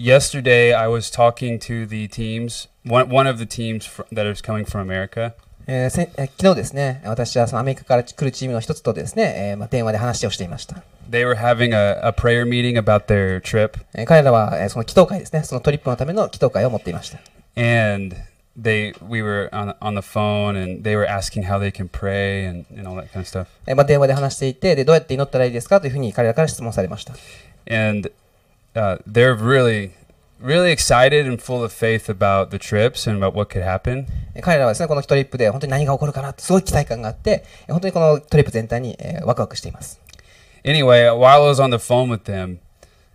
yesterday I was talking to the teams, one, one of the teams fr- that is coming from America. えーせえー昨日ですね、私はそのアメリカから来るチームの一つとですね、えーまあ、電話で話をしていました。 They were having a, a prayer meeting about their trip, えー彼らは、えーその祈祷会ですね、そのトリップのための祈祷会を持っていました。 and they we were on, on the phone and they were asking how they can pray and, and all that kind of stuff. えーまあ、電話で話していてで、どうやって祈ったらいいですかというふうに彼らから質問されました。 And uh, they're really, really excited and full of faith about the trips and about what could happen. えー彼らはですね、このトリップで本当に何が起こるかなってすごい期待感があって、えー本当にこのトリップ全体に、えーワクワクしています。 Anyway, while I was on the phone with them,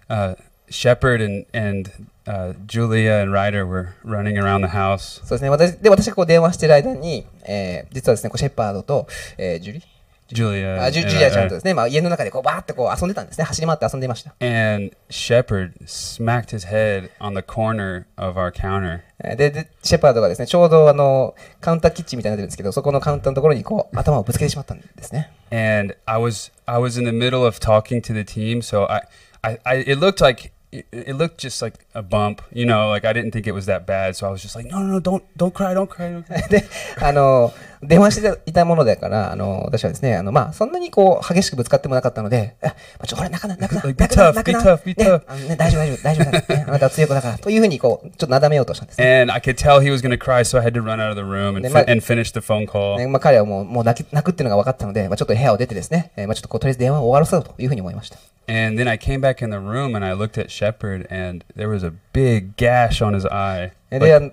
uh, Shepard and, and uh, Julia and Ryder were running around the house. そうですね、私で私がこう電話している間に、えー実はですね、こうシェパードと、えージュリ Julia あジュ and ジュリアちゃんと I- ですね、まあ、家の中でこうバーってこう遊んでたんですね、走り回って遊んでいました。 and Shepard smacked his head on the corner of our counter. えーでで、シェパードがですね、ちょうどあのカウンターキッチンみたいになってるんですけど、そこのカウンターのところにこう頭をぶつけてしまったんですね。 and I was I was in the middle of talking to the team, so I, I, I it looked like it, it looked just like a bump, you know, like I didn't think it was that bad, so I was just like, no, no, no, don't don't cry, don't cry. Don't cry. で、あの、 電話していたものだから、あの、私はですね、あの、まあ、そんなにこう、激しくぶつかってもなかったので、あ、まあ、ちょ、ほら、泣くな、泣くな、泣くな、泣くな、ね.あのね、大丈夫、大丈夫、大丈夫だ、ね、あなたは強い子だから、というふうに、こう、ちょっとなだめようとしたんですね。And I could tell he was gonna cry, so I had to run out of the room and, fi- might- and finish the phone call. ねまあ、彼はもう、もう泣き泣くっていうのが分かったので、まあ、ちょっと部屋を出てですね、えーまあ、ちょっとこう、とりあえず電話を終わらせようというふうに思いました。And then I came back in the room and I looked at Shepard, and there was a big gash on his eye. で、Like-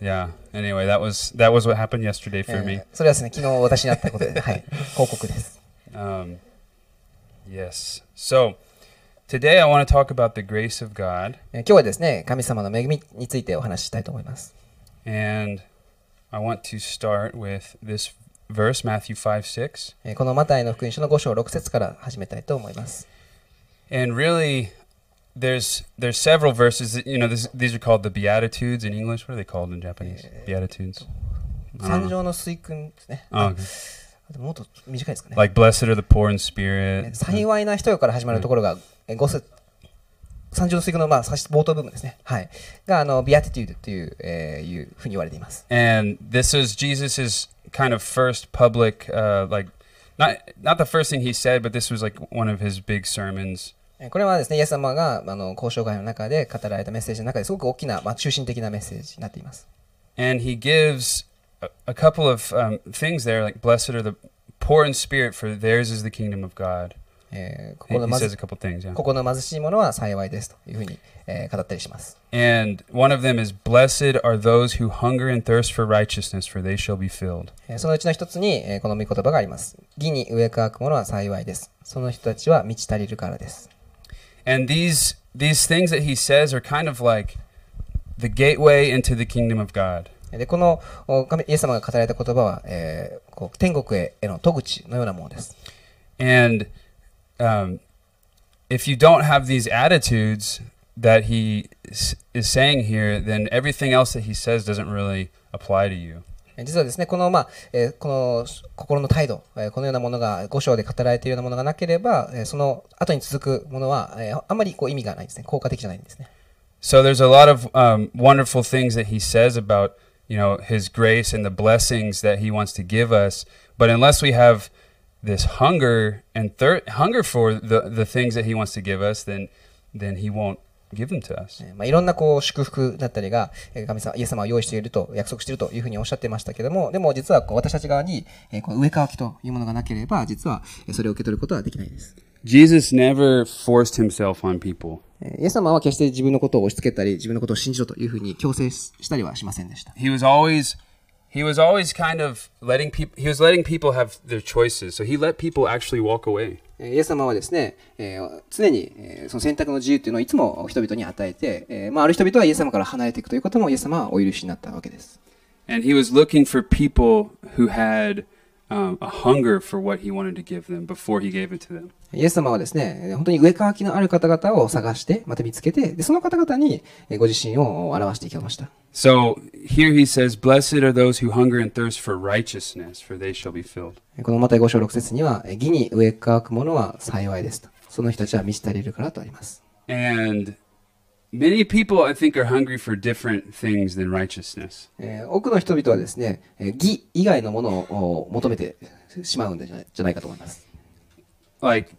Yeah. Anyway, that was that was what happened yesterday for me. Uh, それはですね、昨日私にあったことで、はい、報告です。Um, yes. So today I want to talk about the grace of God. 今日はですね、神様の恵みについてお話ししたいと思います。And I want to start with this verse, Matthew 5 6. And really, there's there's several verses. That, you know, this, these are called the Beatitudes in English. What are they called in Japanese? Beatitudes. 三条の水訓ですね。Oh, okay. Like blessed are the poor in spirit. 幸いな人よから始まるところが五節。三条の水訓のまあ冒頭部分ですね。はい。があの this is Jesus's kind of first public, uh, like not not the first thing he said, but this was like one of his big sermons. えーこれはですね、イエス様が、あの、交渉会の中で語られたメッセージの中ですごく大きな、まあ、中心的なメッセージになっています。And he gives a, a couple of um, things there, like, blessed are the poor in spirit, for theirs is the kingdom of God. えー He, 心の says a couple things, yeah. 心の貧しい者は幸いですというふうに、えー語ったりします。And one of them is, blessed are those who hunger and thirst for righteousness, for they shall be filled. えーそのうちの一つに、えーこの御言葉があります。義に植え乾く者は幸いです。その人たちは満ち足りるからです。And these these things that he says are kind of like the gateway into the kingdom of God. で、このお神イエス様が語られた言葉は、えーこう天国へへの戸口のようなものです。 And um, if you don't have these attitudes that he s- is saying here, then everything else that he says doesn't really apply to you. 実はですね、この,、まあえーこの心の態度、えーこのようなものが5章で語られているようなものがなければ、えーその後に続くものは、えーあんまりこう意味がないですね。効果的じゃないんですね。So there's a lot of um, wonderful things that he says about you know his grace and the blessings that he wants to give us, but unless we have this hunger and thir- hunger for the the things that he wants to give us, then then he won't give them to us. えーまあ、いろんなこう祝福だったりが、えー神様、イエス様は用意していると、約束しているというふうにおっしゃってましたけども、でも実はこう私たち側に、えーこの上乾きというものがなければ、実はえーそれを受け取ることはできないです。Jesus never forced himself on people. えーイエス様は決して自分のことを押し付けたり、自分のことを信じろというふうに強制ししたりはしませんでした。He was always he was always kind of letting people he was letting people have their choices. So he let people actually walk away. えーイエス様はですね、えー常に、えーその選択の自由っていうのをいつも人々に与えて、えーまあ、ある人々はイエス様から離れていくということもイエス様はお許しになったわけです。 And he was looking for people who had um, a hunger for what he wanted to give them before he gave it to them. イエス様はですね、本当に上乾きのある方々を探して、また見つけて、でその方々にえーご自身を表していきました。So here he says, Blessed are those who hunger and thirst for righteousness, for they shall be filled. このマタイ5章6節には、えー義に上乾く者は幸いですと。その人たちは満ち足りるからとあります。And many people, I think, are hungry for different things than righteousness. えー多くの人々はですね、えー義以外のものをお求めてしまうんじゃないじゃないかと思います。 Like,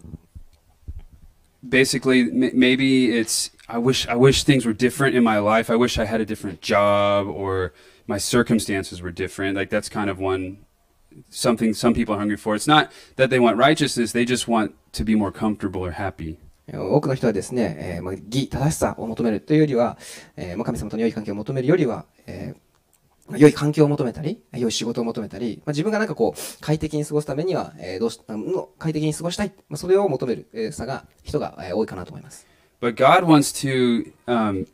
basically, m- maybe it's I wish I wish things were different in my life. I wish I had a different job or my circumstances were different. Like that's kind of one something some people are hungry for. It's not that they want righteousness; they just want to be more comfortable or happy. 多くの人はですね、えーまあ、義、正しさを求めるというよりは、えーまあ、神様との良い関係を求めるよりは、えー良い環境を求めたり、良い仕事を求めたり、まあ、自分がなんかこう、快適に過ごすためには、えーどうしあの快適に過ごしたい、まあ、それを求める、えーさが、人が、えー多いかなと思います。But God wants to um,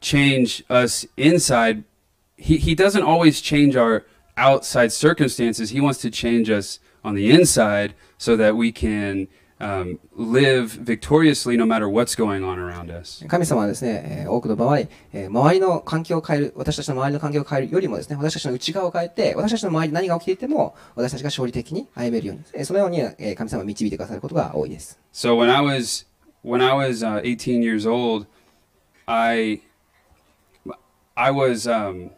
change us inside. He, he doesn't always change our outside circumstances. He wants to change us on the inside so that we can um, live victoriously no matter what's going on around us. 神様はですね、えー多くの場合、えー周りの環境を変える、私たちの周りの環境を変えるよりもですね、私たちの内側を変えて、私たちの周りに何が起きていても、私たちが勝利的に歩めるように、えーそのように、えー神様は導いてくださることが多いです。 So when I was when I was uh, 18 years old, I I was um,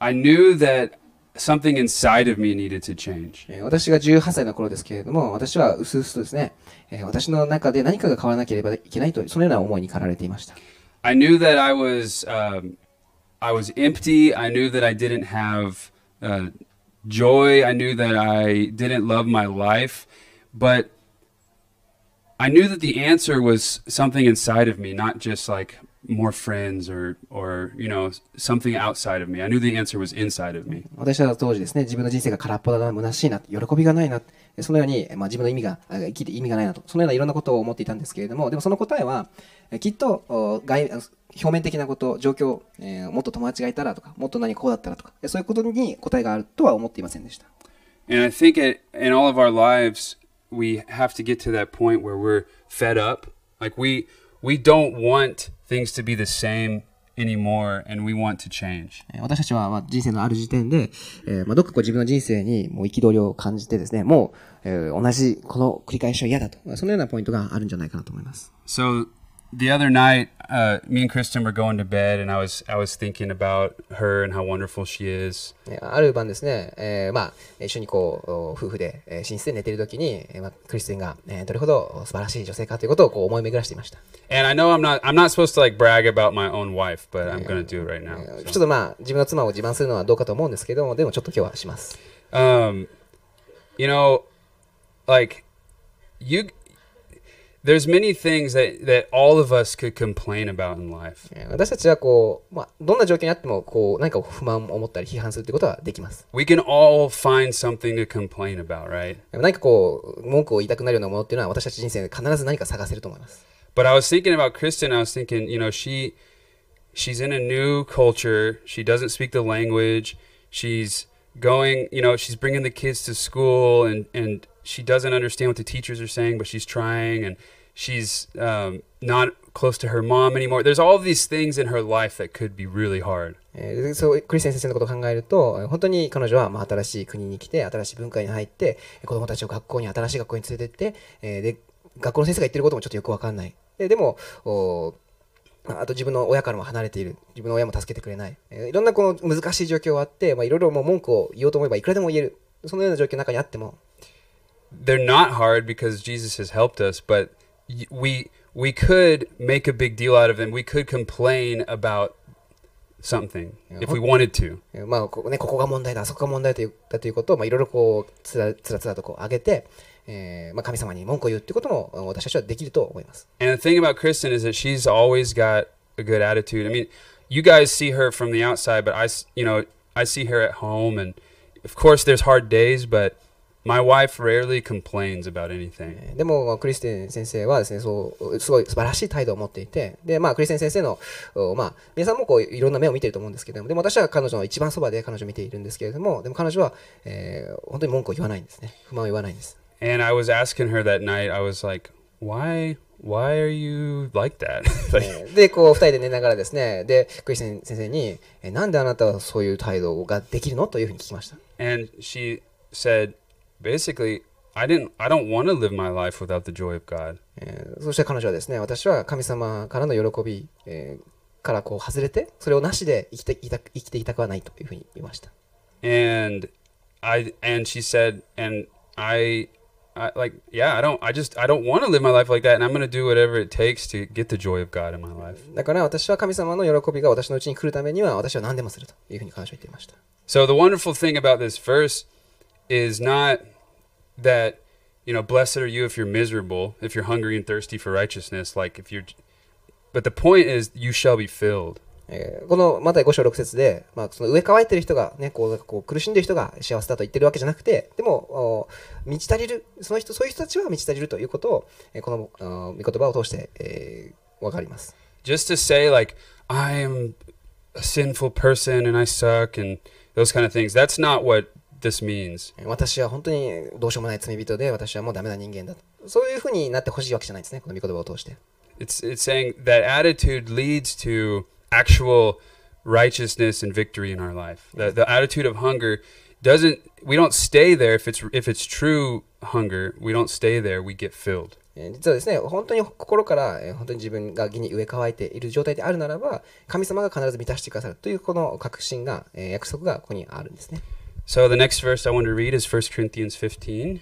I knew that something inside of me needed to change. えー私が18歳の頃ですけれども、私はうすうすとですね、えー私の中で何かが変わらなければいけないと、そのような思いに駆られていました。 I knew that I was um, I was empty. I knew that I didn't have uh, joy. I knew that I didn't love my life, but I knew that the answer was something inside of me, not just like more friends or or you know something outside of me. I knew the answer was inside of me. 私は当時ですね、自分の人生が空っぽだな、虚しいな、喜びがないな、えーそのように、まあ、自分の意味が、あ生きて意味がないなと、そのようないろんなことを思っていたんですけれども、でもその答えは、えーきっとお外表面的なこと、状況、えーもっと友達がいたらとか、もっと何こうだったらとか、えーそういうことに答えがあるとは思っていませんでした。And I think in all of our lives, we have to get to that point where we're fed up. Like we we don't want things to be the same anymore, and we want to change. えー私たちはまあ人生のある時点で、えーまあ、どっかこう自分の人生にもう憤りを感じてですね、もう、えー同じこの繰り返しは嫌だと、まあそのようなポイントがあるんじゃないかなと思います。So the other night, uh, me and Kristen were going to bed, and I was I was thinking about her and how wonderful she is. えーある晩ですね、えーまあ、一緒にこう、お夫婦で、えー寝室で寝ている時に、えーまあ、クリスティンが、えーどれほど素晴らしい女性かということをこう思い巡らしていました。 And I know I'm not I'm not supposed to like brag about my own wife, but I'm gonna do it right え now. ー So. ちょっとまあ、自分の妻を自慢するのはどうかと思うんですけども、でもちょっと今日はします。 um you know like you there's many things that that all of us could complain about in life えー私たちはこう、まあ、どんな状況にあっても、こう、何か不満を持ったり批判するということはできます。 we can all find something to complain about right でも何かこう、文句を言いたくなるようなものっていうのは、私たち人生で必ず何か探せると思います。 but i was thinking about kristen i was thinking you know she she's in a new culture she doesn't speak the language she's going you know she's bringing the kids to school and and she doesn't understand what the teachers are saying but she's trying and she's um, not close to her mom anymore there's all of these things in her life that could be really hard えーそうクリステン先生のことを考えると、本当に彼女はまあ新しい国に来て、新しい文化に入って、え子供たちを学校に、新しい学校に連れてって、えーで、学校の先生が言ってることもちょっとよくわかんない。ででも、おああと自分の親からも離れている。自分の親も助けてくれない。えーいろんなこの難しい状況があって、まあ、いろいろもう文句を言おうと思えばいくらでも言える。そのような状況の中にあっても、they're not hard because Jesus has helped us, but y- we we could make a big deal out of them. We could complain about something Yeah. if we wanted to. えーまあここね、ここが問題だ、あそこが問題だというだということを、まあ、いろいろこうつらつらつらとこう上げて、えーまあ、神様に文句を言うっていうこともうん私たちはできると思います。 And the thing about Kristen is that she's always got a good attitude. I mean, you guys see her from the outside, but I, s- you know, I see her at home, and of course, there's hard days, but My wife rarely complains about anything. えーでも、クリステン先生はですね、そう、すごい素晴らしい態度を持っていて、で、まあ、クリステン先生の、おまあ、皆さんもこう、いろんな目を見ていると思うんですけれども、でも私は彼女の一番そばで彼女を見ているんですけれども、でも彼女は、えー本当に文句を言わないんですね。不満を言わないんです。And I was asking her that night, I was like, why, why are you like that? で、こう、二人で寝ながらですね、で、クリステン先生に、えーなんであなたはそういう態度ができるの？というふうに聞きました。and she said, basically, I didn't, I don't want to live my life without the joy of God. えーそして彼女はですね、私は神様からの喜び、えーからこう外れて、それをなしで生きていた生きていたくはないというふうに言いました。and I and she said and I I like yeah I don't I just I don't want to live my life like that and I'm going to do whatever it takes to get the joy of God in my life. だから私は神様の喜びが私のうちに来るためには私は何でもするというふうに彼女は言っていました。So the wonderful thing about this verse is not that you know blessed are you if you're miserable if you're hungry and thirsty for righteousness like if you're but the point is you shall be filled. えーこのマタイ5章6節で、まあ、その上乾いてる人が、ね、こうこう苦しんでる人が幸せだと言ってるわけじゃなくて、でも、お満ち足りる、その人、そういう人たちは満ち足りるということを、えーこの御言葉を通して、えー、わかります。Just to say like I am a sinful person and I suck and those kind of things that's not what this means. えー私は本当にどうしようもない罪人で、私はもうダメな人間だと。そういうふうになってほしいわけじゃないですね、この御言葉を通して。It's it's saying that attitude leads to actual righteousness and victory in our life. The the attitude of hunger doesn't we don't stay there if it's if it's true hunger, we don't stay there, we get filled. えー実はですね、本当に心から、えー本当に自分が義に植え乾いている状態であるならば、神様が必ず満たしてくださるというこの確信が、えー約束がここにあるんですね。So the next verse I want to read is 1 Corinthians 15.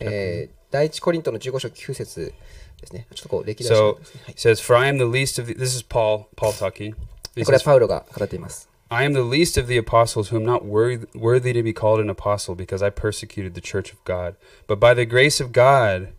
えー第一コリントの15章9節ですね。ちょっとこう歴代史 So ですね。はい it says, For I am the least of the, this is Paul, Paul talking. で He これは says, パウロが語っています。 I am the least of the apostles who am not worthy, worthy to be called an apostle because I persecuted the church of God. But by the grace of God,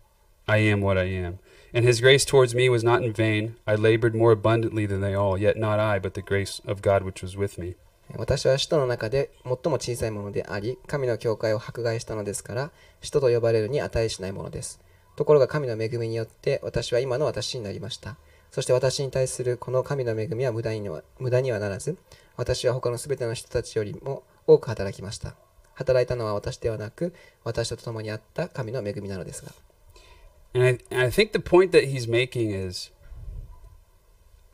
I am what I am. And his grace towards me was not in vain. I labored more abundantly than they all, yet not I, but the grace of God which was with me. 私は使徒の中で最も小さいものであり、神の教会を迫害したのですから、使徒と呼ばれるに値しないものです。ところが神の恵みによって私は今の私になりました。そして私に対するこの神の恵みは無駄には無駄にはならず、私は他のすべての人たちよりも多く働きました。働いたのは私ではなく、私と共にあった神の恵みなのですが。And I, I think the point that he's making is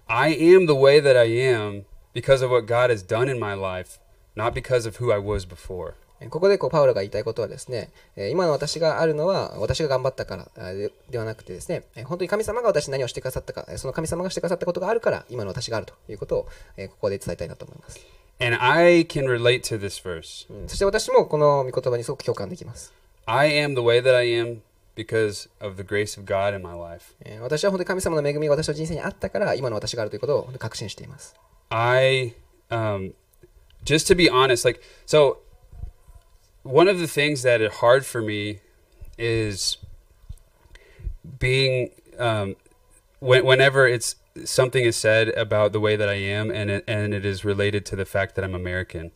I am the way that I am because of what God has done in my life, not because of who I was before. ここでこうパウロが言いたいことはですね、えー今の私があるのは私が頑張ったからあでではなくてですね、えー本当に神様が私に何をしてくださったか、えーその神様がしてくださったことがあるから今の私があるということを、えーここで伝えたいなと思います。And I can relate to this verse. うんそして私もこの御言葉にすごく共感できます。I am the way that I am because of the grace of God in my life. えー私は本当に神様の恵みが私の人生にあったから今の私があるということを確信しています。I, um, just to be honest, like, so one of the things that are hard for me is being, um, when, whenever it's something is said about the way that I am and it, and it is related to the fact that I'm American.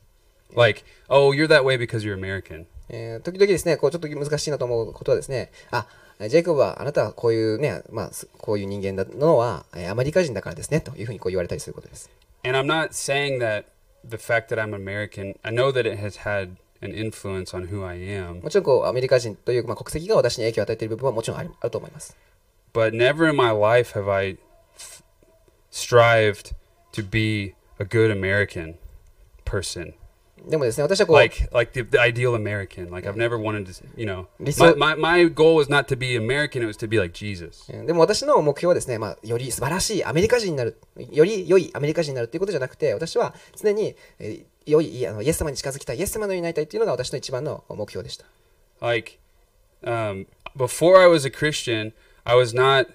Like, oh, you're that way because you're American. えー、時々ですね、こうちょっと難しいなと思うことはですね、あ、ジェイコブはあなたはこういうね、まあ、こういう人間なのは、えー、アメリカ人だからですね、というふうにこう言われたりすることです。And I'm not saying that the fact that I'm American, I know that it has had an influence on who I am, もちろんこうアメリカ人という、まあ、国籍が私に影響を与えている部分はもちろんあるあると思います。 but never in my life have I f- strived to be a good American person. でもですね、私はこう、Like like the, the ideal American. Like I've never wanted to, you know. My, my my goal was not to be American, it was to be like Jesus. えーでも私の目標はですね、まあ、より素晴らしいアメリカ人になる、より良いアメリカ人になるということじゃなくて、私は常に、えー良いあのイエス様に近づきたい、イエス様のようになりたいというのが私の一番の目標でした。Like um, before I was a Christian, I was not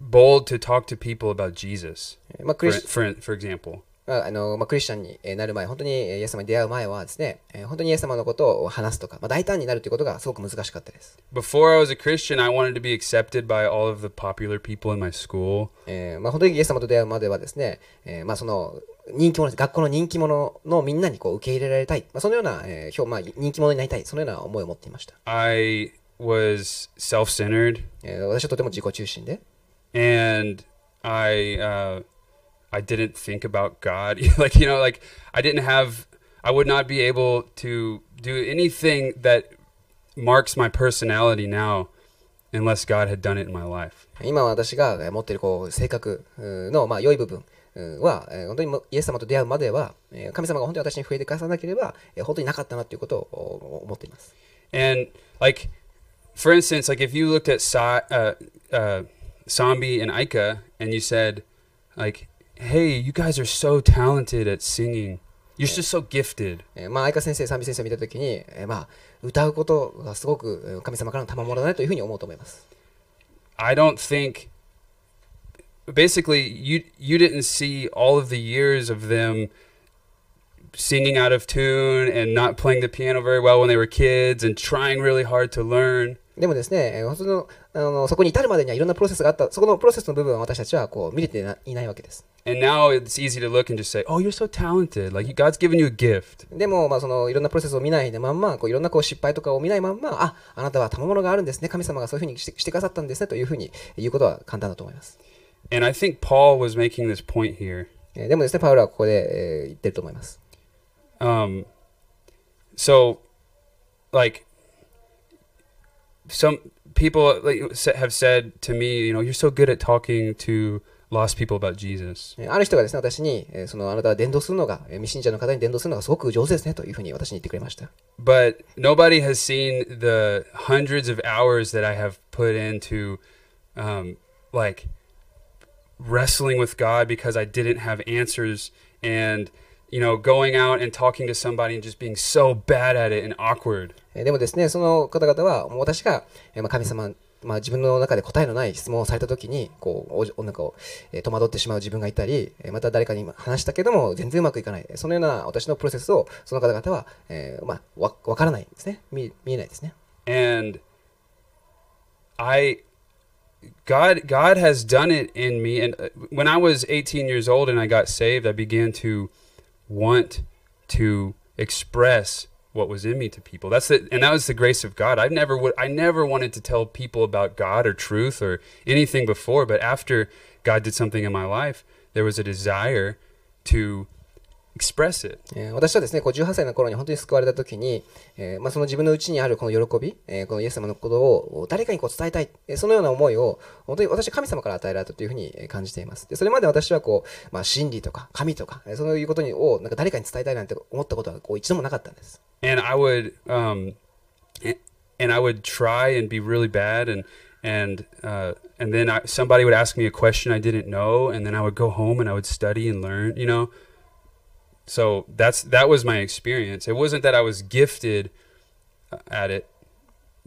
bold to talk to people about Jesus. For for, for example. まああのまあ、クリスチャンにえーなる前、本当にえーイエス様に出会う前はですね、えー本当にイエス様のことを話すとか、まあ、大胆になるということがすごく難しかったです。Before I was a Christian, I wanted to be accepted by all of the popular people in my school. えーまあ、本当にイエス様と出会うまではですね、えーまあ、その人気者。学校の人気者のみんなにこう受け入れられたい。まあ、そのような、えー、表まあ、人気者になりたい。そのような思いを持っていました。I was self-centered えー私はとても自己中心で、and I uh, I didn't think about God. like, you know, like I didn't have, I would not be able to do anything that marks my personality now unless God had done it in my life. 今私が持っているこう性格のまあ良い部分は本当にイエス様と出会うまでは神様が本当に私に増えてくださなければ本当になかったなということを思っています。And like for instance, like if you looked at Sa- uh, uh, Zombie and Ica and you said like hey you guys are so talented at singing. You're just so gifted. まあ相川先生賛美先生を見た時にまあ歌うことがすごく神様からの賜物だねというふうに思うと思います。I don't think basically you you didn't see all of the years of them singing out of tune and not playing the piano very well when they were kids and trying really hard to learn. でもですね、えーそのあのそこに至るまでにはいろんなプロセスがあった、そこのプロセスの部分は私たちはこう見れてないないわけです。And now it's easy to look and just say, "Oh, you're so talented. Like God's given you a gift." でも、まあ、そのいろんなプロセスを見ないでまんま、こういろんなこう失敗とかを見ないまんま、あ、あなたは賜物があるんですね、神様がそういうふうにしてしてくださったんですねというふうに言うことは簡単だと思います。And I think Paul was making this point here. えーでもですね、パウロはここで、えー言ってると思います。Um, so, like, some people like have said to me, you know, you're so good at talking to lost people about Jesus. ある人がですね、私に、えー、そのあなたは伝道するのが、未信者の方に伝道するのがすごく上手ですねというふうに私に言ってくれました。But nobody has seen the hundreds of hours that I have put into, um, like wrestling with God because I didn't have answers and you know, going out and talking to somebody and just being so bad at it and awkward. えーでもですね、その方々は、私が、えーまあ、神様、まあ、自分の中で答えのない質問をされたときに、こう、おおなんかを、えー戸惑ってしまう自分がいたり、えーまた誰かに話したけども、全然うまくいかない。そのような私のプロセスを、その方々は、えーまあ、わ、わからないんですね。見、見えないですね。and I God God has done it in me and uh, when I was 18 years old and I got saved I began to want to express what was in me to people. That's the and that was the grace of God. I never would I never wanted to tell people about God or truth or anything before but after God did something in my life there was a desire to express it えー私はですね、こう18歳の頃に本当に救われた時に、えーまあ、その自分の内にあるこの喜び、えーこのイエス様のことを誰かにこう伝えたい、えそのような思いを、本当に私は神様から与えられたというふうに感じています。でそれまで私はこう、まあ、真理とか神とか、えーそういうことにをなんか誰かに伝えたいなんて思ったことはこう一度もなかったんです。and I would um, a- and I would try and be really bad and and uh, and then I, somebody would ask me a question I didn't know and then I would go home and I would study and learn you know? So that's that was my experience it wasn't that I was gifted at it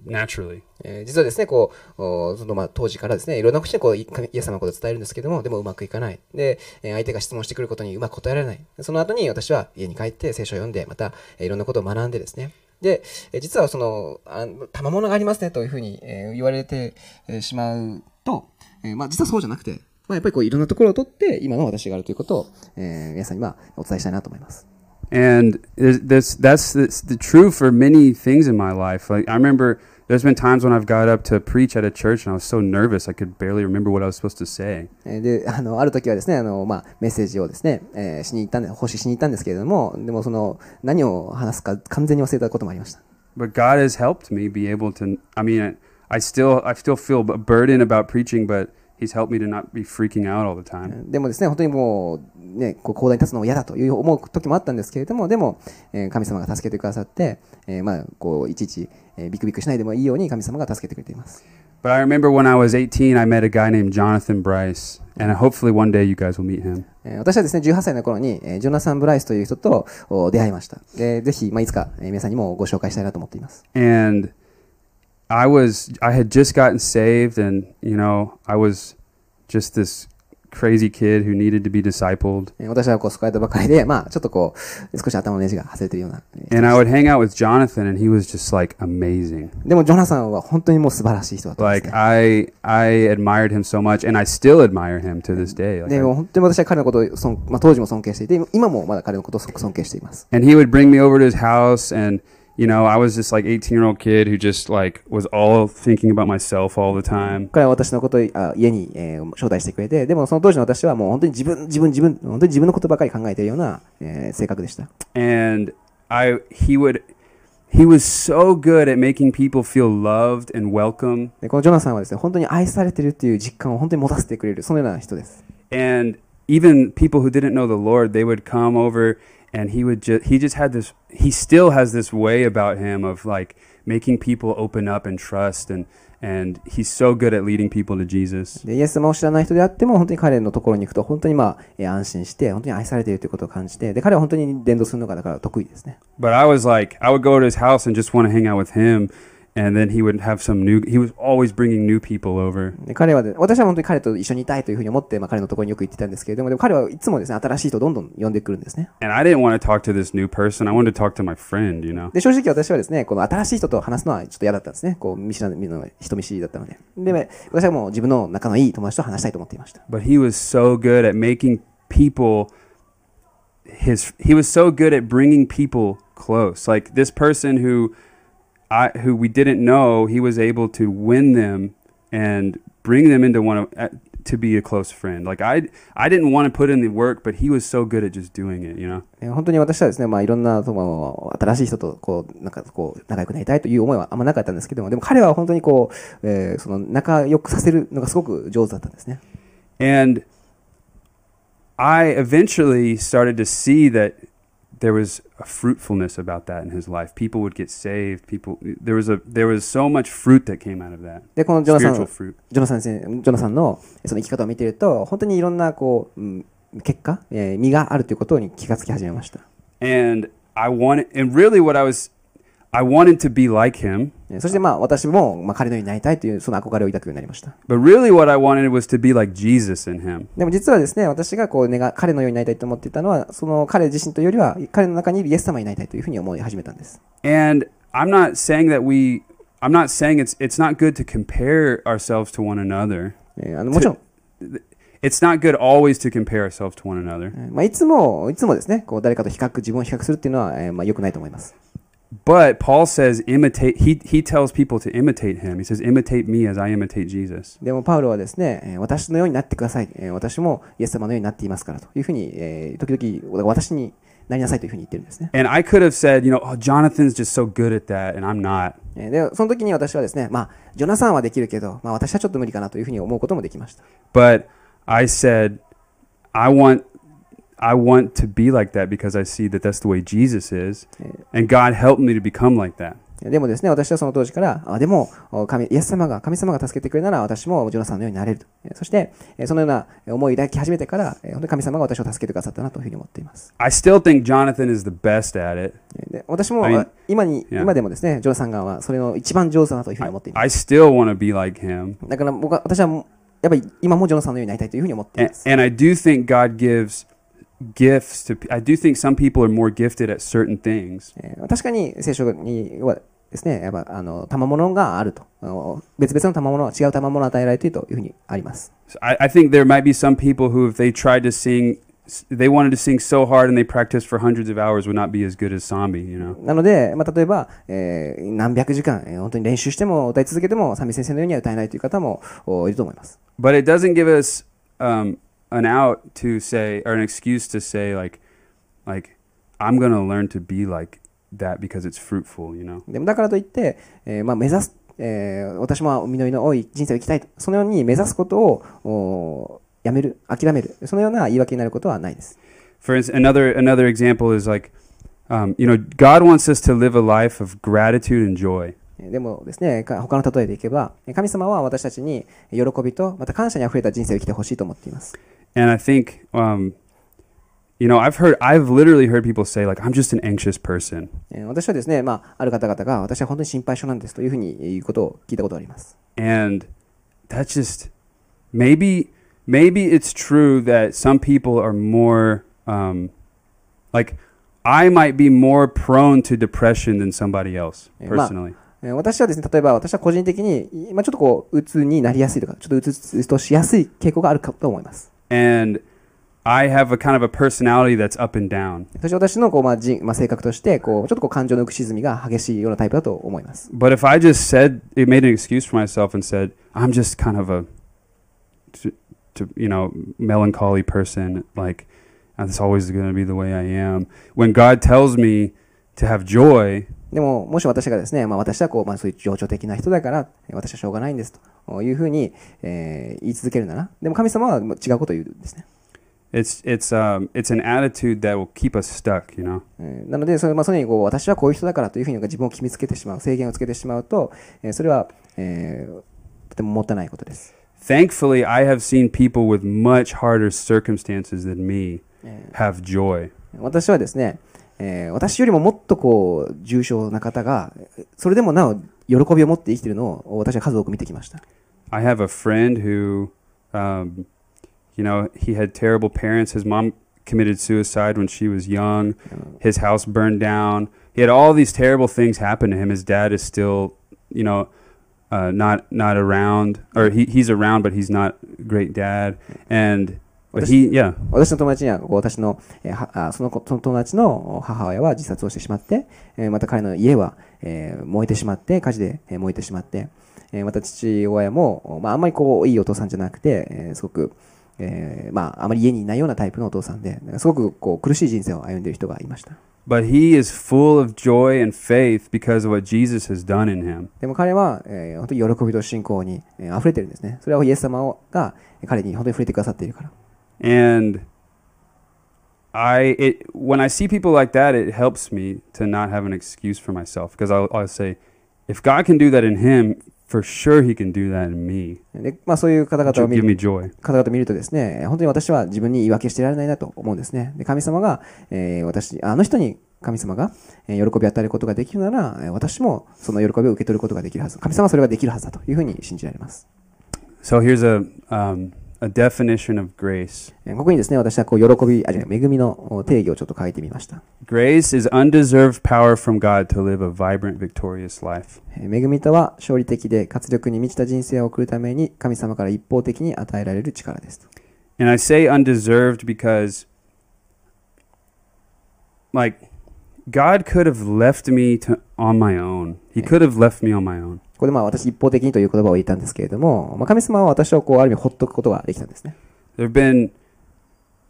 naturally えー実はですね、こう、おそのまあ当時からですね、いろんな人にこうイイエス様のことを伝えるんですけども、でもうまくいかない。で、えー相手が質問してくることにうまく答えられない。その後に私は家に帰って聖書を読んで、また、えーいろんなことを学んでですね。で、えー実はその、あ賜物がありますねというふうに、えー言われて、えーしまうと、えーまあ実はそうじゃなくて、まあ、やっぱりこういろんなところを取って、今の私があるということを、えー皆さんにはお伝えしたいなと思います。and this that's the, the true for many things in my life like i remember there's been times when i've got up to preach at a church and i was so nervous i could barely remember what i was supposed to say えーで、あの、ある時はですね、あの、まあ、メッセージをですね、えーしに行ったんで、奉仕しに行ったんですけれども、でもその、何を話すか完全に忘れたこともありました。but god has helped me be able to i mean i still i still feel a burden about preaching but he's helped me to not be freaking out all the time でもですね、本当にもう、ね、こう、講談に立つのも嫌だという思う時もあったんですけれども、でも、えー神様が助けてくださって、えーまあ、こう、いちいち、えービクビクしないでもいいように神様が助けてくれています。but i remember when i was 18 i met a guy named jonathan bryce and hopefully one day you guys will meet him えー私はですね、18歳の頃に、えージョナサン・ブライスという人とお出会いました。で、ぜひ、まあ、いつか、えー皆さんにもご紹介したいなと思っています。and I was I had just gotten saved and you know I was just this crazy kid who needed to be discipled. えー私はこう救われたばかりで、まあ、ちょっとこう、少し頭のネジが外れてるような。えー And I would hang out with Jonathan, and he was just like amazing. でも、ジョナサンは本当にもう素晴らしい人だったんです Like ね。 I, I admired him so much, and I still admire him to this day. Like で I- も本当に私は彼のことを尊、まあ、当時も尊敬していて、今もまだ彼のことをすごく尊敬しています。 and he would bring me over to his house, and you know, I was this like 18 year old kid who just like was all thinking about myself all the time. 彼は私のことをあ家に、えー招待してくれて、でもその当時の私はもう本当に自分、自分、自分、本当に自分のことばかり考えているような、えー性格でした。 and I he would he was so good at making people feel loved and welcome でこのジョナサンはですね、本当に愛されてるっていう実感を本当に持たせてくれる、そのような人です。 and even people who didn't know the Lord they would come over and he would just he just had this he still has this way about him of like making people open up and trust and and he's so good at leading people to Jesus でイエス様を知らない人であっても、本当に彼のところに行くと、本当にまあ、えー安心して、本当に愛されているということを感じて、で、彼は本当に伝道するのがだから得意ですね。 but I was like I would go to his house and just want to hang out with him and then he would have some new he was always bringing new people over で彼はで、私は本当に彼と一緒にいたいというふうに思って、まあ、彼のところによく行ってたんですけれども、でも彼はいつもですね、新しい人をどんどん呼んでくるんですね。 and I didn't want to talk to this new person I wanted to talk to my friend you know で、正直私はですね、この新しい人と話すのはちょっと嫌だったんですね。こう、見知らぬの人見知りだったので。で、私はもう自分の仲のいい友達と話したいと思っていました。 but he was so good at making people his he was so good at bringing people close like this person who I who we didn't know he was able to win them and bring them into one of uh, to be a close friend like I I didn't want to put in the work but he was so good at just doing it you know えー本当に私はですね、まあ、いろんなその新しい人とこうなんかこう仲良くなりたいという思いはあんまなかったんですけども、でも彼は本当にこう、えーその仲良くさせるのがすごく上手だったんですね。 And I eventually started to see that there was a fruitfulness about that in his life. People would get saved. People there was a there was so much fruit that came out of that. で、このジョナサン Spiritual、fruit. ジョナサン先生ジョナサンのその生き方を見ていると、本当にいろんなこう、うん結果、えー実があるということに気がつき始めました。 And I wanted and really what I was I wanted to be like him. そしてまあ私もまあ彼のようになりたいというその憧れを抱くようになりました。But really what I wanted was to be like Jesus in him. でも実はですね、私がこう願彼のようになりたいと思っていたのは、その彼自身というよりは彼の中にいるイエス様になりたいというふうに思い始めたんです。And I'm not saying that we, I'm not saying it's it's not good to compare ourselves to one another. あのもちろん。It's not good always to compare ourselves to one another. まあいつもいつもですね、こう誰かと比較自分を比較するっていうのはまあ良くないと思います。But Paul says imitate he he tells people to imitate him. He says imitate me as I imitate Jesus. でも、パウロはですね、えー私のようになってください。えー私もイエス様のようになっていますからというふうに、えー時々、私になりなさいというふうに言ってるんですね。And I could have said, you know, oh, Jonathan's just so good at that and I'm not. えーで、その時に私はですね、まあ、ジョナサンはできるけど、まあ、私はちょっと無理かなというふうに思うこともできました。But I said I want I want to be like that because I see that that's the way Jesus is. And God helped me to become like that. でもですね、私はその当時から、あでもお神、イエス様が、神様が助けてくれるなら私もジョナサンのようになれると。えーそして、えーそのような思いを抱き始めてから、えー本当に神様が私を助けてくださったなというふうに思っています。I still think Jonathan is the best at it. 私も、I mean- あ今に、Yeah. 今でもですね、ジョナサンがはそれの一番上手だなというふうに I, 思っていま I still want to be like him. す。だから僕は、私はやっぱり今もジョナサンのようになりたいというふうに思ってい And, ます。and I do think God gives gifts to I do think some people are more gifted at certain things. 確かに聖書にはですね、やっぱあの賜物があると。別々の賜物、違う賜物を与えられているというふうにあります。So、I, I think there might be some people who if they tried to sing they wanted to sing so hard and they practiced for hundreds of hours would not be as good as Sambi, you know. なので、まあ、例えば、えー、何百時間、えー、本当に練習しても歌い続けても、サミ先生のようには歌えないという方もいると思います。But it doesn't give us、um, an out to say or an excuse to say like, like I'm gonna learn to be like that because it's fruitful. You know. でもだからといって、えーまあ、目指す、えー私も実りの多い人生を生きたいと、そのように目指すことをおやめる、諦める、そのような言い訳になることはないです。For instance, another another example is like, um, you know, God wants us to live a life of gratitude and joy. えーでもですね、か他の例えでいけば、えー神様は私たちに喜びと、また感謝にあふれた人生を生きてほしいと思っています。And I think, um, you know, I've heard, I've literally heard people say like, I'm just an anxious person. えー私はですね、まあ、ある方々が、私は本当に心配性なんですというふうに言うことを聞いたことがあります。 And that's just maybe maybe it's true that some people are more um, like I might be more prone to depression than somebody else Yeah, ma- personally. えー私はですね、例えば私は個人的に、まあ、ちょっとこう、うつになりやすいとか、ちょっとうつうつとしやすい傾向があるかと思います。 And I have a kind of a personality that's up and down. そして私のこう、まあ人まあ、性格として、こう、ちょっとこう感情の浮き沈みが激しいようなタイプだと思います。 But if I just said it made an excuse for myself and said I'm just kind of a to, to you know melancholy person like that's always going to be the way I am when God tells me to have joy でも、もし私がですね、まあ、私はこう、まあ、そういう情緒的な人だから、えー私はしょうがないんですというふうに、えー言い続けるなら、でも神様は違うことを言うんですね。it's it's um it's an attitude that will keep us stuck you know? えーなので、それまあ、それにこう私はこういう人だからというふうに自分を決めつけてしまう、制限をつけてしまうと、えーそれは、えーとてももったいないことです。thankfully I have seen people with much harder circumstances than me え have joy ー私はですね、えー私よりももっとこう重症な方が、それでもなお喜びを持って生きているのを私は数多く見てきました。I have a friend who, um, you know, he had terrible parents. His mom committed suicide when she was young. His house burned down. He had all these terrible things happen to him. His dad is still, you know, uh, not not around, or he, he's around, but he's not a great dad. And but he, yeah, 私の友達には私の,、えーはあその子その友達の母親は自殺をしてしまって、えーまた彼の家は、えー燃えてしまって火事で、えー燃えてしまって、えーまた父親も、まあ、あんまりこういいお父さんじゃなくて、えーすごく、えーまあ、あまり家にいないようなタイプのお父さんですごくこう苦しい人生を歩んでいる人がいました。But he is full of joy and faith because of what Jesus has done in him. でも彼は、えー本当に喜びと信仰に、えー溢れてるんですね。それはイエス様が彼に本当に触れてくださっているから And I, it, when I see people like that, it helps me to not have an excuse for myself because I'll, I'll say, if God can do that in him, for sure He can do that in me. で、まあ、そういう方々を見る joy. 方々を見るとですね、本当に私は自分に言い訳してられないなと思うんですね。で神様が、えー私、あの人に神様が、えー喜びを与えることができるなら、えー私もその喜びを受け取ることができるはず。神様はそれができるはずだというふうに信じられます。So here's a, um, a definition of grace えーここにですね、私はこう喜び、あ、じゃない恵みのお定義をちょっと書いてみました。 grace is undeserved power from God to live a vibrant, victorious life. えー恵みとは勝利的で活力に満ちた人生を送るために神様から一方的に与えられる力ですと。 And I say undeserved because, like, God could have left me to, on my own. He could have left me on my own. ここでまあ私一方的にという言葉を言ったんですけれども、まあ、神様は私をこうある意味ほっとくことができたんですね。 There have been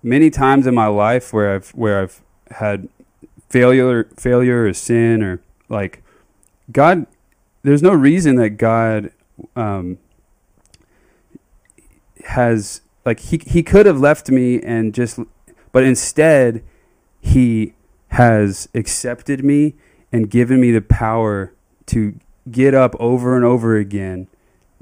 many times in my life where I've where I've had failure, failure or sin, or like God. There's no reason that God um, has like he he could have left me and just, but instead he has accepted me and given me the power to get up over and over again.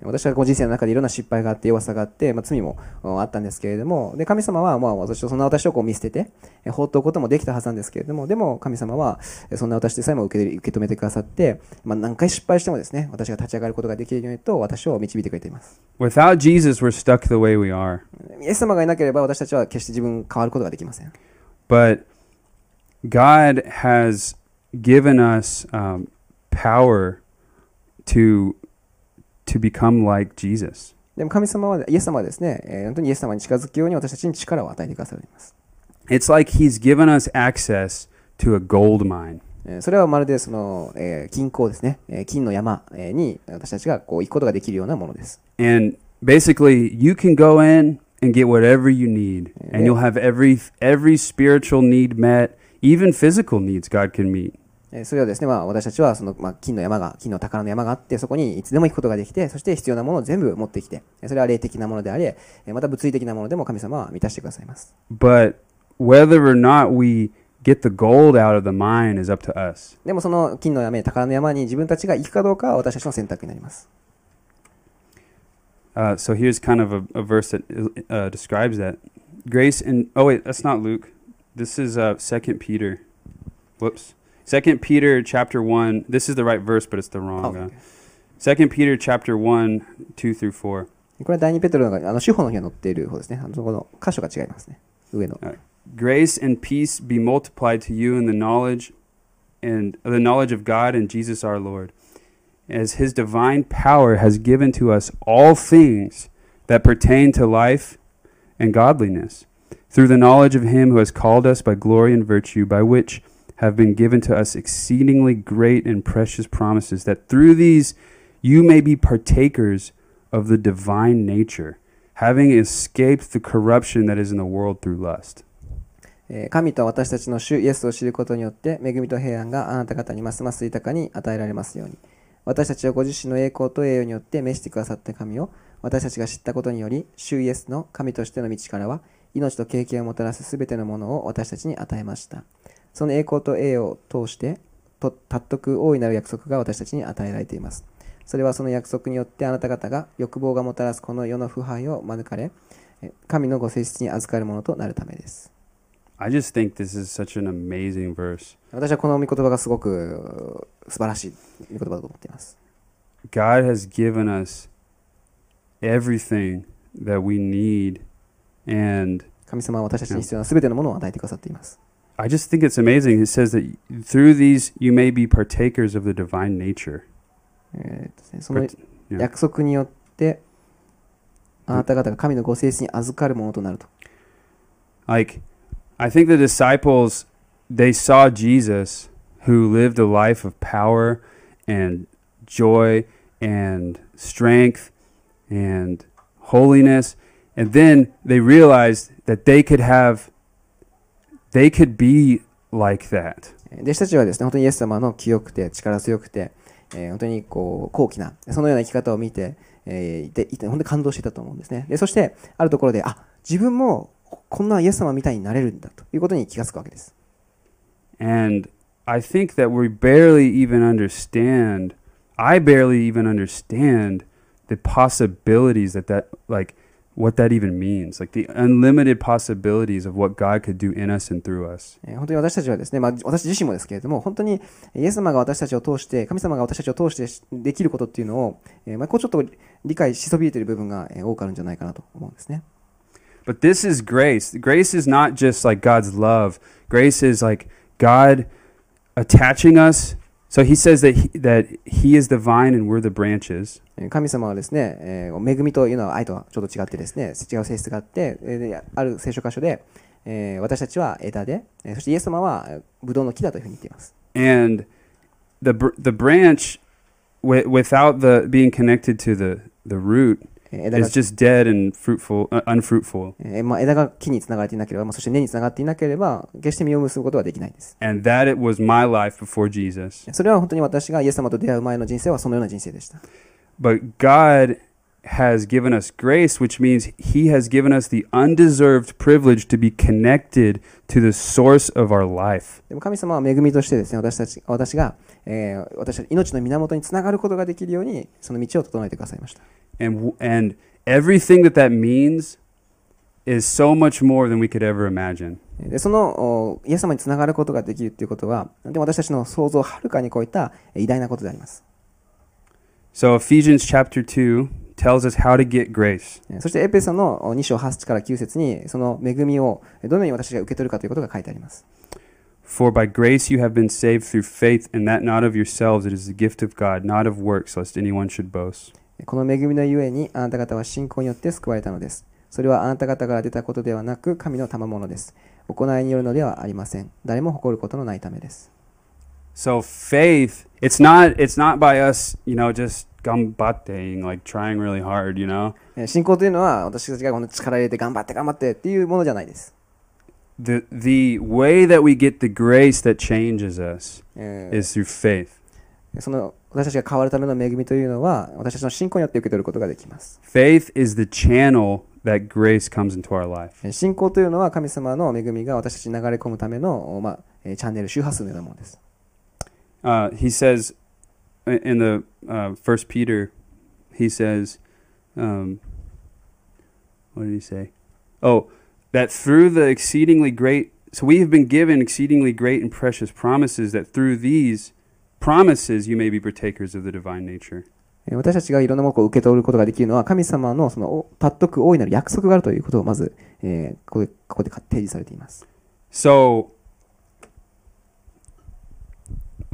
私はこう人生の中でいろんな失敗があって弱さがあって、まあ、罪もうんあったんですけれどもで神様はまあ私をそんな私をこう見捨ててえ放っておくこともできたはずなんですけれどもでも神様はえそんな私でさえも受け受け止めてくださって、まあ、何回失敗してもですね私が立ち上がることができるようにと私を導いてくれています。Without Jesus, we're stuck the way we are. イエス様がいなければ私たちは決して自分変わることができません。But God has given us um, power to to become like Jesus. でも神様はイエス様はですね、えー本当にイエス様に近づくように私たちに力を与えてくださいます、 It's like He's given us access to a gold mine. えーそれはまるでその、えー金鉱ですね、えー金の山えーに私たちがこう行くことができるようなものです And basically, you can go in and get whatever you need, and you'll have every every spiritual need met, even physical needs God can meet. えーそれはですね、まあ、私たちはその、まあ、金の山が、金の宝の山があって、そこにいつでも行くことができて、そして必要なものを全部持ってきて、えーそれは霊的なものであり、えーまた物理的なものでも神様は満たしてくださいます。But whether or not we get the gold out of the mine is up to us. でもその金の山、宝の山に自分たちが行くかどうかは私たちの選択になります。Uh, so here's kind of a, a verse that uh, describes that grace and oh wait that's not luke this is uh, second peter whoops second peter chapter 1 this is the right verse but it's the wrong Okay. uh, second peter chapter 1 2 through 4 これは第2ペトロのあの主法の日が載っている方ですね。あのそこの箇所が違いますね。上の。 Grace and peace be multiplied to you in the knowledge and the knowledge of God and Jesus our Lord, as his divine power has given to us all things that pertain to life and godliness, through the knowledge of him who has called us by glory and virtue, by which have been given to us exceedingly great and precious promises, that through these you may be partakers of the divine nature, having escaped the corruption that is in the world through lust. 神と私たちの主イエスを知ることによって恵みと平安があなた方にますます豊かに与えられますように私たちをご自身の栄光と栄誉によって召してくださった神を私たちが知ったことにより主イエスの神としての道からは命と経験をもたらすすべてのものを私たちに与えましたその栄光と栄誉を通してと尊く大いなる約束が私たちに与えられていますそれはその約束によってあなた方が欲望がもたらすこの世の腐敗を免れえ神のご性質に預かるものとなるためです I just think this is such an amazing verse. 私はこの御言葉がすごく素晴らしい御言葉だと思っています。God has given us everything that we need. And 神様は私たちに必要な全てのものを与えてくださっています。I just think it's amazing. It says that through these you may be partakers of the divine nature. えーとですねその Part- yeah. 約束によって、あなた方が神のご性質に預かるものとなると。 Like, I think the disciples, they saw Jesus who lived a life of power and joy and strength and holiness. And then they realized that they could have, they could be like that. えー弟子たちはですね、本当にイエス様の清くて力強くて、えー本当にこう高貴な、そのような生き方を見て、えーいていて本当に感動していたと思うんですね。でそして、あるところで、あ自分もこんなイエス様みたいになれるんだということに気がつくわけです。And I think that we barely even understand, I barely even understand the possibilities that that, like, what that even means, like the unlimited possibilities of what God could do in us and through us. 本当に私たちはですね、まあ、私自身もですけれども、本当にイエス様が私たちを通して、神様が私たちを通してできることっていうのを、えー、まあこうちょっと理解しそびれている部分が多くあるんじゃないかなと思うんですね。But this is grace. Grace is not just like God's love. Grace is like God attaching us. So he says that he, that he is the vine and we're the branches. えー神様はですね、えー恵みというのは愛とはちょっと違ってですね、違う性質があって、えーである聖書箇所で、えー私たちは枝で、えーそしてイエス様はえーブドウの木だというふうに言っています。and the the branch wi- without the being connected to the the root is just dead and fruitful uh, unfruitful えーまあ、枝が木につながれていなければ、まあ、そして根につながっていなければ、決して実を結ぶことはできないです。and that it was my life before Jesus それは本当に私がイエス様と出会う前の人生はそのような人生でした。but God has given us grace which means he has given us the undeserved privilege to be connected to the source of our life でも神様は恵みとしてですね、私たち私が、えー私たち命の源につながることができるように、その道を整えてくださいました。 and w- and everything that that means is so much more than we could ever imagine でそのおイエス様につながることができるということは、で私たちの想像をはるかに超えたえー偉大なことであります。 So Ephesians chapter 2 tells us how to get grace. えーそしてエペソのお2章8から9節に、その恵みをえーどのように私が受け取るかということが書いてあります。For by grace you have been saved through faith, and that not of yourselves, it is the gift of God, not of works, lest anyone should boast. この恵みのゆえにあなた方は信仰によって救われたのです。それはあなた方から出たことではなく神の賜物です。行いによるのではありません。誰も誇ることのないためです。So faith, it's not it's not by us, you know, just gambateing, like trying really hard, you know. えー信仰というのは私たちがこの力入れて頑張って頑張ってっていうものじゃないです。The the way that we get the grace that changes us えー is through faith. その私たちが変わるための恵みというのは私たちの信仰によって受け取ることができます。Faith is the channel that grace comes into our life. えー信仰というのは神様の恵みが私たちに流れ込むための、まあえーチャンネル周波数のようなものです。Uh, he says in the uh, First Peter, he says, um, what did he say? Oh, that through the exceedingly great, so we have been given exceedingly great and precious promises, that through these promises you may be partakers of the divine nature. えー私たちがいろんなものを受け取ることができるのは、神様のそのお尊く大いなる約束があるということをまず、えーここでここで提示されています。 So,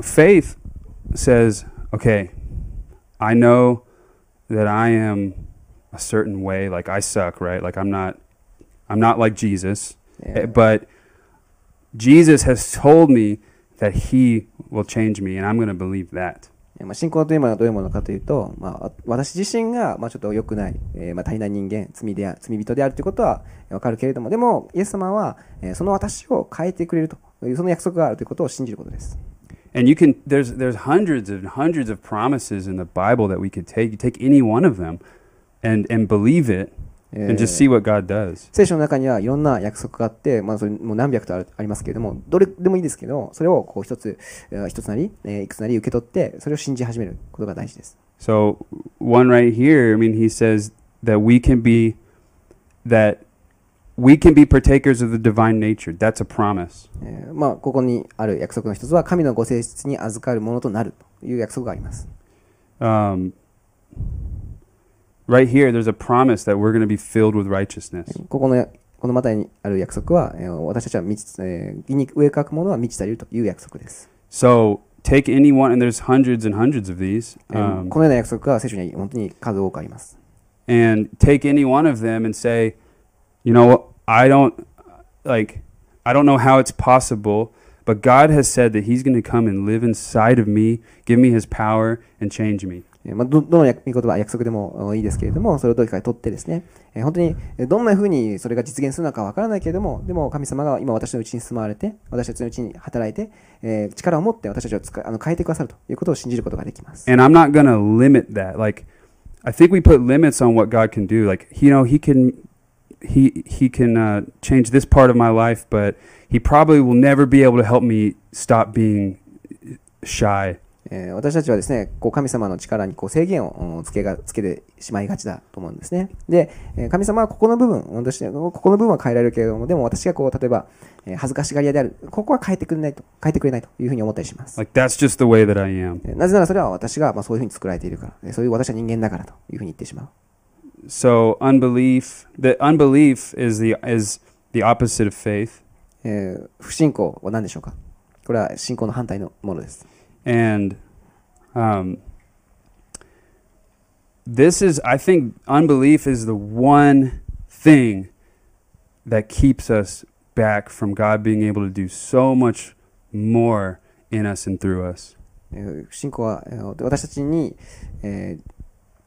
faith says, okay, I know that I am a certain way, like I suck, right? Like I'm not, I'm not like Jesus, え Eh, but Jesus has told me that He will change me, and I'm going to believe that. ーまあ、信仰というものはどういうものかというと、まあ、私自身が、まあ、ちょっと良くない、えーまあ、足りない人間罪であ罪人であるということはわかるけれどもでもイエス様は、えーその私を変えてくれるというその約束があるということを信じることです and you can there's there's hundreds and hundreds of promises in the bible that we could take you take any one of them and and believe it and just see what God does. 聖書の中にはいろんな約束があって、まあ、それもう何百とありますけれども、どれでもいいですけど、それをこう一つ、一つなり、いくつなり受け取って、それを信じ始めることが大事です。So, one right here, I mean, he says that we can be, that we can be partakers of the divine nature. That's a promise. まあ、ここにある約束の一つは、神のご性質に預かるものとなるという約束があります。Um, right here, there's a promise that we're going to be filled with righteousness. So, take any one, and there's hundreds and hundreds of these. Um, このような約束は聖書には本当に数多くあります。And take any one of them and say, you know, I don't like I don't know how it's possible, but God has said that he's going to come and live inside of me, give me his power and change me. まあ、どどの御言葉、約束でもいいですけれども、それをどうか取ってですね、えー、本当にどんなふうにそれが実現するのかわからないけれども、でも神様が今私のうちに住まわれて、私たちのうちに働いて、えー、力を持って私たちを使あの変えてくださるということを信じることができます。And I'm not gonna limit that. Like, I think we put limits on what God can do. Like, you know, He can He He can uh, change this part of my life, but He probably will never be able to help me stop being shy. えー私たちはですね、こう神様の力にこう制限をうんつけがつけてしまいがちだと思うんですね。で、えー神様はここの部分、私ここの部分は変えられるけれども、でも私がこう例えば、えー恥ずかしがり屋である、ここは変えてくれないと、変えてくれないというふうに思ったりします。Like, that's just the way that I am. えーなぜならそれは私がまあそういうふうに作られているから、えーそういう私は人間だからというふうに言ってしまう。so unbelief, the unbelief is the is the opposite of faith. And um, this is, I think, unbelief is the one thing that keeps us back from God being able to do so much more in us and through us. 信仰は私たちに、えー、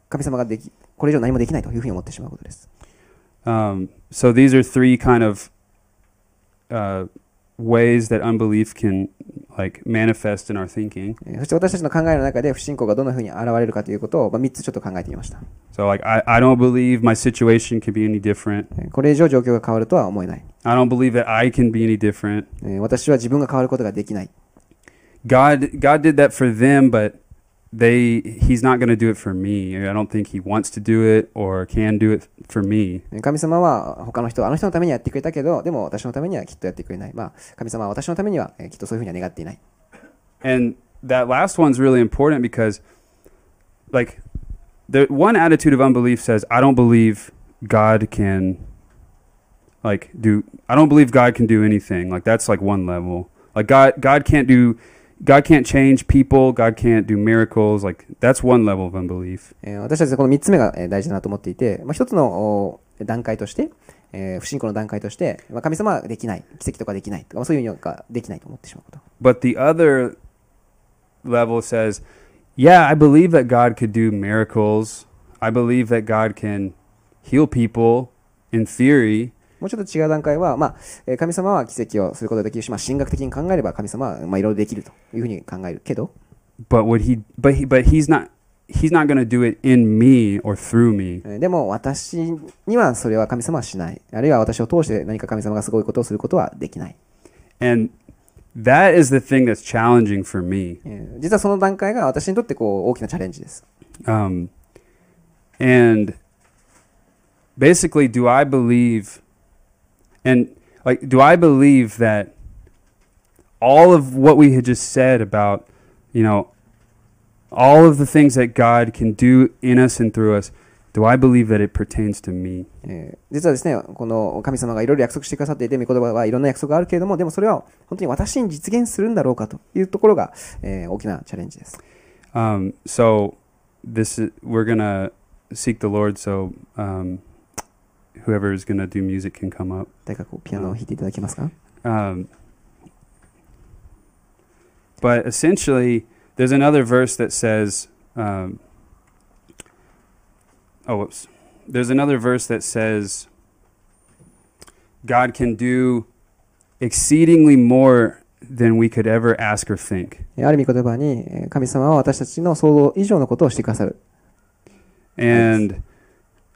神様ができこれ以上何もできないというふうに思ってしまうことです。Um, so these are three kind of uh, ways that unbelief can like manifest in our thinking. えーそして私たちの考えの中で不信仰がどんなふうに現れるかということを、まあ、3つちょっと考えてみました。So like I, I don't believe my situation can be any different. えーこれ以上状況が変わるとは思えない。I don't believe that I can be any different. えー私は自分が変わることができない。God God did that for them, but they He's not going to do it for me. I don't think He wants to do it or can do it for me. えー神様は他の人、あの人のためにやってくれたけど、でも私のためにはきっとやってくれない。まあ、神様は私のためには、えーきっとそういうふうには願っていない。 And that last one's really important because, like, the one attitude of unbelief says, "I don't believe God can." Like do I don't believe God can do anything. Like that's like one level. Like God God can't do God can't change people, God can't do miracles, like that's one level of unbelief. 私たちはこの3つ目が大事だなと思っていて、まあ、1つの段階として、えー、不信仰の段階として、まあ、神様はできない、奇跡とかできないとか、そういうのができないと思ってしまうこと。But the other level says, Yeah, I believe that God could do miracles. I believe that God can heal people in theory. もうちょっと違う段階は、まあ、えー神様は奇跡をすることができるし、まあ、神学的に考えれば神様は、まあ、いろいろできるというふうに考えるけど、But would he but he but he's not he's not going to do it in me or through me. えーでも私にはそれは神様はしない。あるいは私を通して何か神様がすごいことをすることはできない。And that is the thing that's challenging for me. えー実はその段階が私にとってこう大きなチャレンジです。Um, and basically, do I believe, and like, do I believe that all of what we had just said about, you know, all of the things that God can do in us and through us, do I believe that it pertains to me? えー実はですね、この神様がいろいろ約束してくださっていて、御言葉はいろんな約束があるけれども、でもそれは本当に私に実現するんだろうかというところが、えー大きなチャレンジです。 Um, so this is, we're gonna seek the Lord. So um, whoever is gonna do music can come up. 誰かこうピアノを弾いていただけますか Um, but essentially, there's another verse that says, um, oh, whoops. There's another verse that says, God can do exceedingly more than we could ever ask or think. えーある御言葉に、えー神様は私たちの想像以上のことをしてくださる。 And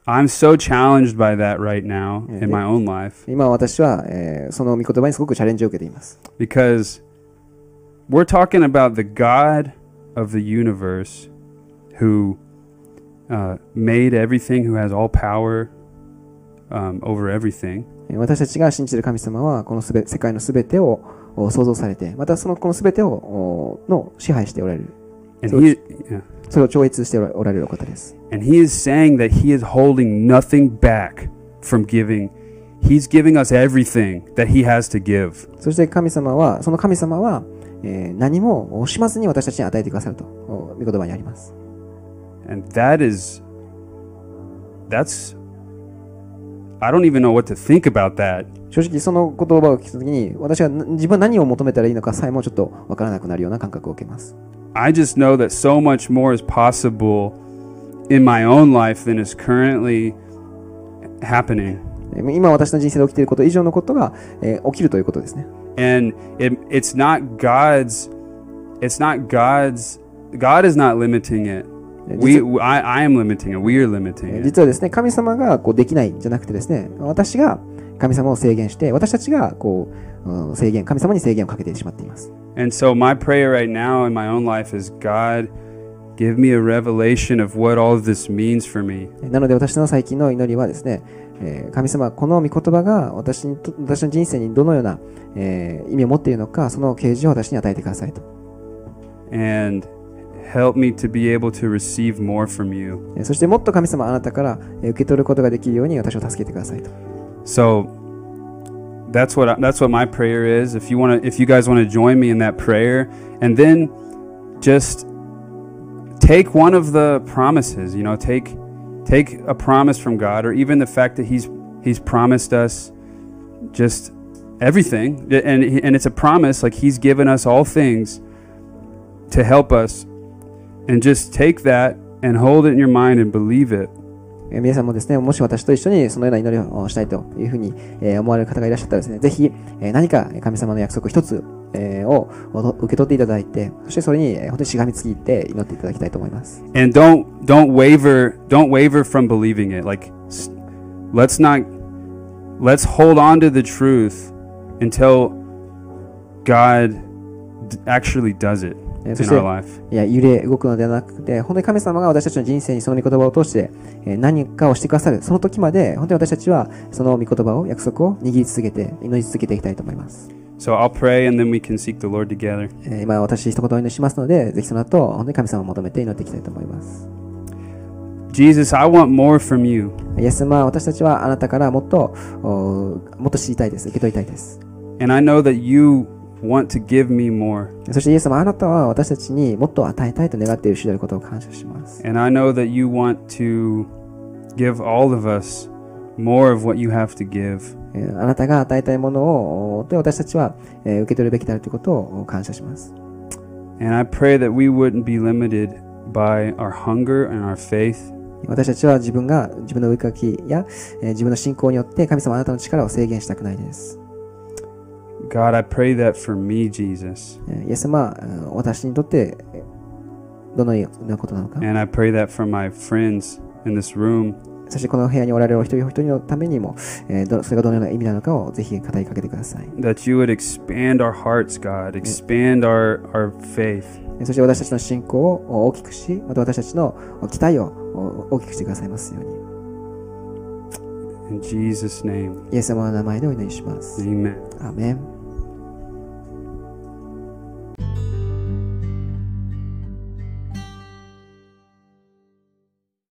I'm so challenged by that right now Yeah, in my own life 今私は、えーその御言葉にすごくチャレンジを受けています。 because we're talking about the God of the universe who uh, made everything, who has all power um, over everything. えー私たちが信じている神様は、このすべ世界のすべてをお創造されて、またそのこのすべてをおの支配しておられる。 And So he, yeah. それを超越しておられるお方です。and he is saying that he is holding nothing back from giving. He's giving us everything that he has to give. そして神様は、その神様は、えー何も惜しまずに私たちに与えてくださると、お御言葉にあります。And that is, that's, I don't even know what to think about that. 正直その言葉を聞くときに、私はな自分は何を求めたらいいのかさえもちょっとわからなくなるような感覚を受けます。I just know that so much more is possible in my own life than is currently happening. 今私の人生で起きていること以上のことが、えー、起きるということですね。And it, it's not God's, it's not God's, God is not limiting it. We, I, I am limiting it. We are limiting it. 実はですね、神様がこうできないじゃなくてですね、私が神様を制限して、私たちがこう、制限、神様に制限をかけてしまっています。And so my prayer right now in my own life is God, give me a revelation of what all of this means for me. なので私の最近の祈りはですね、えー神様、この御言葉が私にと私の人生にどのような、えー意味を持っているのか、その啓示を私に与えてくださいと。And help me to be able to receive more from you. えーそしてもっと神様、あなたからえー受け取ることができるように私を助けてくださいと。So that's what that's what my prayer is. If you want to, if you guys want to join me in that prayer, and then just take one of the promises. You know, take take a promise from God, or even the fact that He's He's promised us just everything, and and it's a promise like He's given us all things to help us, and just take that and hold it in your mind and believe it. え皆さんもですね、もし私と一緒にそのような祈りをしたいというふうに、え思われる方がいらっしゃったらですね、ぜひ、え何か神様の約束一つ、えを受け取っていただいて、そしてそれに本当にしがみついて祈っていただきたいと思います。and don't don't waver don't waver from believing it like let's not let's hold on to the truth until god actually does it そしていや、揺れ動くのではなくて、本当に神様が私たちの人生にその御言葉を通して、えー何かをしてくださる、その時まで、本当に私たちはその御言葉を、約束を握り続けて、祈り続けていきたいと思います。so i'll pray and then we can seek the lord together えー今私一言お祈りしますので、ぜひその後、本当に神様を求めて祈っていきたいと思います。jesus i want more from you イエス様、私たちはあなたからもっと、おもっと知りたいです。受け取りたいです。and i know that you want to give me more そしてイエス様、あなたは私たちにもっと与えたいと願っている主であることを感謝します。and i know that you want to give all of us more of what you have to give えーあなたが与えたいものを、私たちは、えー受け取るべきであるということを感謝します。and i pray that we wouldn't be limited by our hunger and our faith 私たちは自分が、自分の追いかきや、えー自分の信仰によって神様あなたの力を制限したくないです。God, I pray that for me, Jesus. えーイエス様、えー私にとって、えーどのようなことなのか？And I pray that for my friends in this room. そしてこの部屋におられるお一人お一人のためにも、えそれがどのような意味なのかをぜひ語りかけてください。That you would expand our hearts, God. Expand our, our faith. えーそして私たちの信仰を大きくし、また私たちの期待をお大きくしてくださいますよう In Jesus' name. に。イエス様の名前でお祈りします。 Amen. アーメン。